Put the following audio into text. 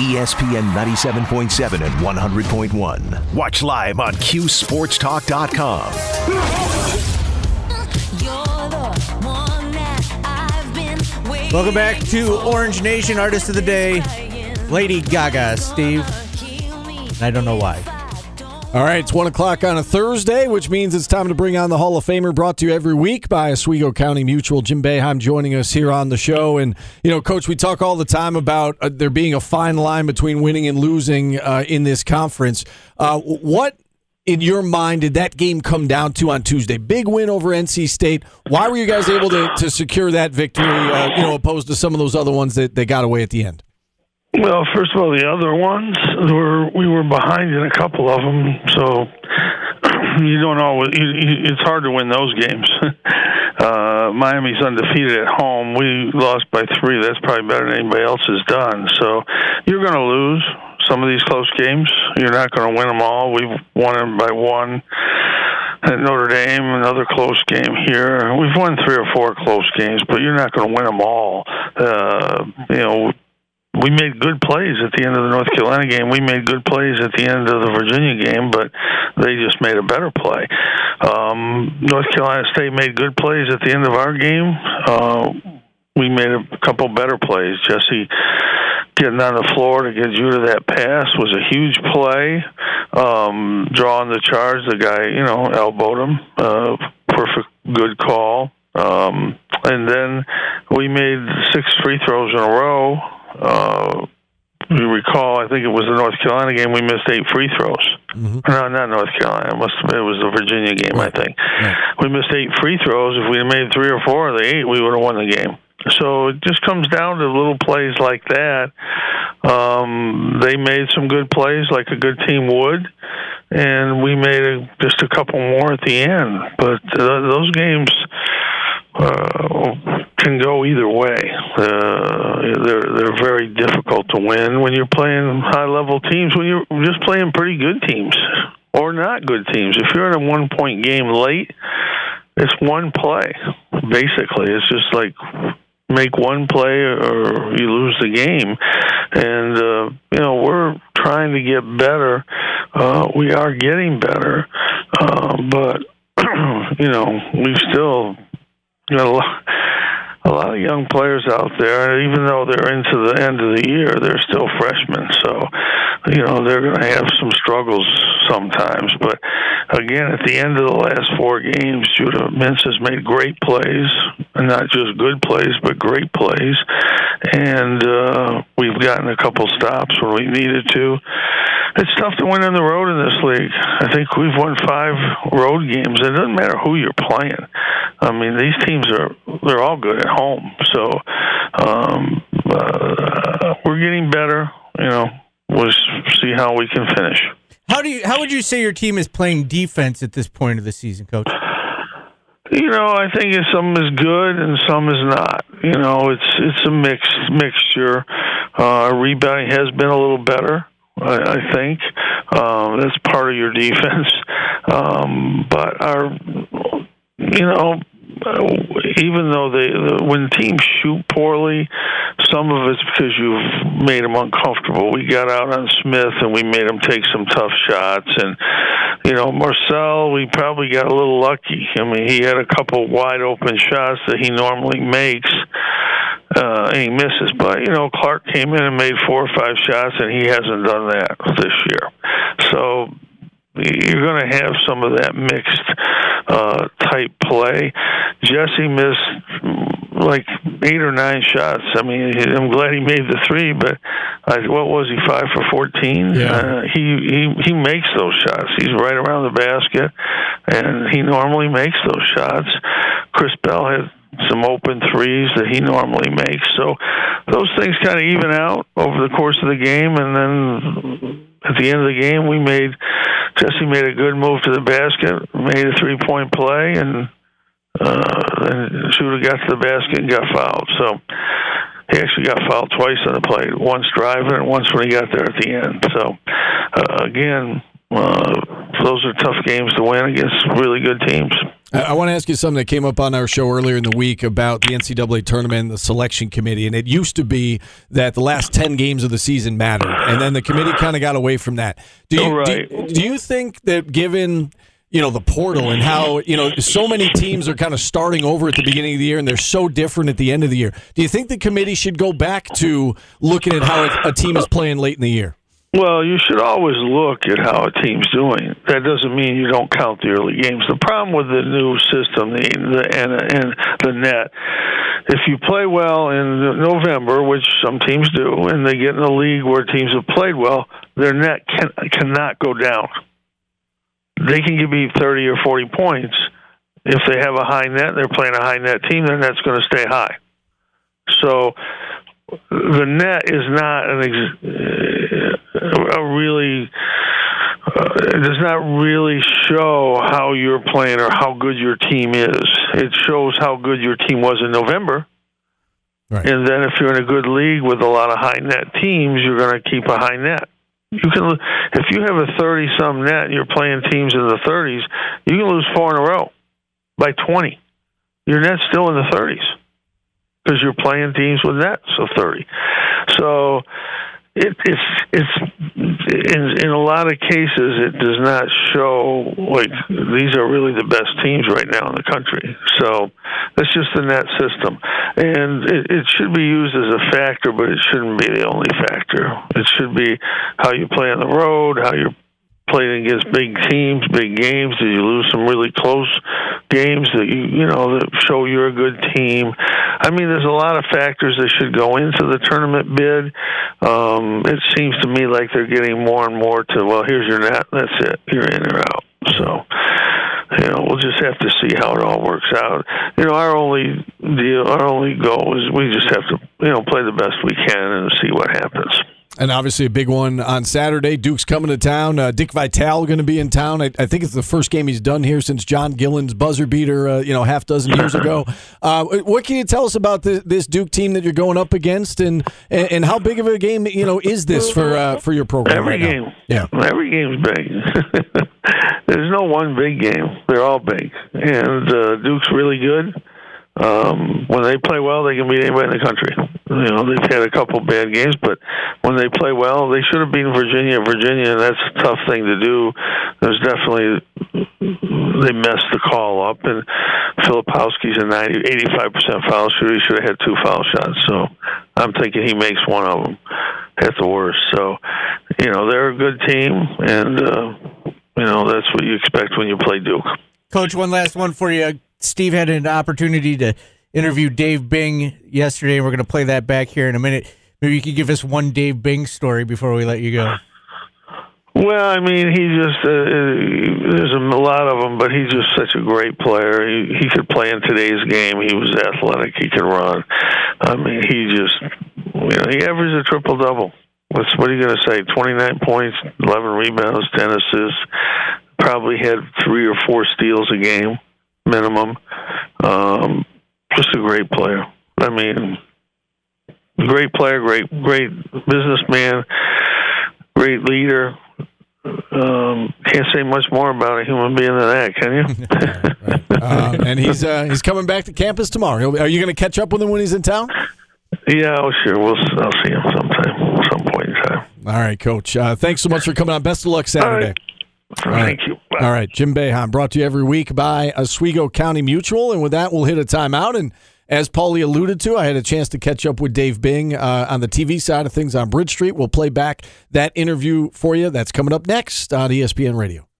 ESPN 97.7 and 100.1. Watch live on QSportsTalk.com. Welcome back to Orange Nation Artist of the Day, Lady Gaga, Steve. I don't know why. All right, it's one o'clock on a Thursday, which means it's time to bring on the Hall of Famer brought to you every week by Oswego County Mutual. Jim Boeheim joining us here on the show. And, you know, Coach, we talk all the time about uh, there being a fine line between winning and losing uh, in this conference. Uh, what, in your mind, did that game come down to on Tuesday? Big win over NC State. Why were you guys able to, to secure that victory, uh, you know, opposed to some of those other ones that they got away at the end? Well, first of all, the other ones were we were behind in a couple of them, so you don't always. You, you, it's hard to win those games. uh, Miami's undefeated at home. We lost by three. That's probably better than anybody else has done. So you're going to lose some of these close games. You're not going to win them all. We've won them by one at Notre Dame, another close game here. We've won three or four close games, but you're not going to win them all. Uh, you know we made good plays at the end of the North Carolina game. We made good plays at the end of the Virginia game, but they just made a better play. Um, North Carolina State made good plays at the end of our game. Uh, we made a couple better plays. Jesse getting on the floor to get you to that pass was a huge play. Um, drawing the charge, the guy, you know, elbowed him. Uh, perfect, good call. Um, and then we made six free throws in a row uh, you recall, I think it was the North Carolina game. We missed eight free throws. Mm-hmm. No, not North Carolina. It must have been, it was the Virginia game. Right. I think right. we missed eight free throws. If we had made three or four of the eight, we would have won the game. So it just comes down to little plays like that. Um, they made some good plays, like a good team would, and we made a, just a couple more at the end. But uh, those games uh, can go either way. Uh, they're they're very difficult to win when you're playing high level teams. When you're just playing pretty good teams or not good teams. If you're in a one point game late, it's one play. Basically, it's just like make one play or you lose the game. And uh, you know we're trying to get better. Uh, we are getting better, uh, but you know we still you know, a lot of young players out there, even though they're into the end of the year, they're still freshmen. So, you know, they're going to have some struggles sometimes. But again, at the end of the last four games, Judah Mintz has made great plays, and not just good plays, but great plays. And uh, we've gotten a couple stops when we needed to it's tough to win on the road in this league. I think we've won five road games. It doesn't matter who you're playing. I mean, these teams are they're all good at home. So um, uh, we're getting better. You know, we'll see how we can finish. How do you? How would you say your team is playing defense at this point of the season, Coach? You know, I think some is good and some is not. You know, it's it's a mixed mixture. Uh, rebounding has been a little better. I, I think um, that's part of your defense. Um, but our, you know, even though they the, when teams shoot poorly, some of it's because you've made them uncomfortable. We got out on Smith and we made him take some tough shots, and you know Morsell, we probably got a little lucky. I mean, he had a couple wide open shots that he normally makes, uh, and he misses. But you know, Clark came in and made four or five shots, and he hasn't done that this year. So you're going to have some of that mixed uh, type play. Jesse missed like eight or nine shots. I mean, I'm glad he made the three, but I, what was he five for fourteen? Yeah. Uh, he he he makes those shots. He's right around the basket, and he normally makes those shots. Chris Bell had some open threes that he normally makes. So those things kind of even out over the course of the game, and then at the end of the game, we made Jesse made a good move to the basket, made a three point play, and uh, and Judah got to the basket and got fouled. So he actually got fouled twice on the play, once driving and once when he got there at the end. So uh, again, uh, those are tough games to win against really good teams. I, I want to ask you something that came up on our show earlier in the week about the NCAA tournament, the selection committee, and it used to be that the last ten games of the season mattered, and then the committee kind of got away from that. Do you, Right. do, do you think that given you know the portal and how you know so many teams are kind of starting over at the beginning of the year and they're so different at the end of the year, do you think the committee should go back to looking at how a, a team is playing late in the year? Well, you should always look at how a team's doing. That doesn't mean you don't count the early games. The problem with the new system, the, the and, and the net, if you play well in November, which some teams do, and they get in a league where teams have played well, their net can, cannot go down. They can give you 30 or 40 points. If they have a high net, they're playing a high net team, their net's going to stay high. So the net is not an ex- a really uh, it does not really show how you're playing or how good your team is. It shows how good your team was in November. Right. And then if you're in a good league with a lot of high net teams, you're going to keep a high net. You can if you have a 30 some net and you're playing teams in the 30s, you can lose four in a row by 20. Your net's still in the 30s because you're playing teams with nets of 30. So it, it's it's in in a lot of cases it does not show like these are really the best teams right now in the country. So that's just the net system, and it, it should be used as a factor, but it shouldn't be the only factor. It should be how you play on the road, how you're playing against big teams, big games? Did you lose some really close games that you you know that show you're a good team? I mean, there's a lot of factors that should go into the tournament bid. Um, it seems to me like they're getting more and more to well, here's your net, that's it, you're in or out. So. You know, we'll just have to see how it all works out. You know, our only deal, our only goal is we just have to, you know, play the best we can and see what happens. And obviously a big one on Saturday. Duke's coming to town. Uh, Dick Vitale going to be in town. I, I, think it's the first game he's done here since John Gillon's buzzer beater, uh, you know, half dozen years ago. Uh, what can you tell us about the, this Duke team that you're going up against, and, and, and how big of a game you know is this for uh, for your program? Every right game, now? yeah, every game's big. There's no one big game. They're all big, and uh, Duke's really good. Um, when they play well, they can beat anybody in the country. You know, they've had a couple bad games, but when they play well, they should have beaten Virginia. Virginia, and that's a tough thing to do. There's definitely they messed the call up, and Filipowski's a 90, 85% foul shooter. He should have had two foul shots. So I'm thinking he makes one of them at the worst. So, you know, they're a good team, and uh, you know that's what you expect when you play Duke. Coach, one last one for you. Steve had an opportunity to interview Dave Bing yesterday, and we're going to play that back here in a minute. Maybe you could give us one Dave Bing story before we let you go. Well, I mean, he just uh, there's a lot of them, but he's just such a great player. He he could play in today's game. He was athletic. He could run. I mean, he just you know he averaged a triple double. What's what are you going to say? Twenty nine points, eleven rebounds, ten assists. Probably had three or four steals a game minimum. Um, just a great player. I mean, great player, great great businessman, great leader. Um, can't say much more about a human being than that, can you? uh, and he's uh, he's coming back to campus tomorrow. Are you going to catch up with him when he's in town? yeah, oh, sure. We'll I'll see him sometime, some point in time. All right, Coach. Uh, thanks so much for coming on. Best of luck Saturday. Right. Thank you. Bye. All right, Jim Boeheim brought to you every week by Oswego County Mutual. And with that, we'll hit a timeout. And as Paulie alluded to, I had a chance to catch up with Dave Bing uh, on the TV side of things on Bridge Street. We'll play back that interview for you. That's coming up next on ESPN Radio.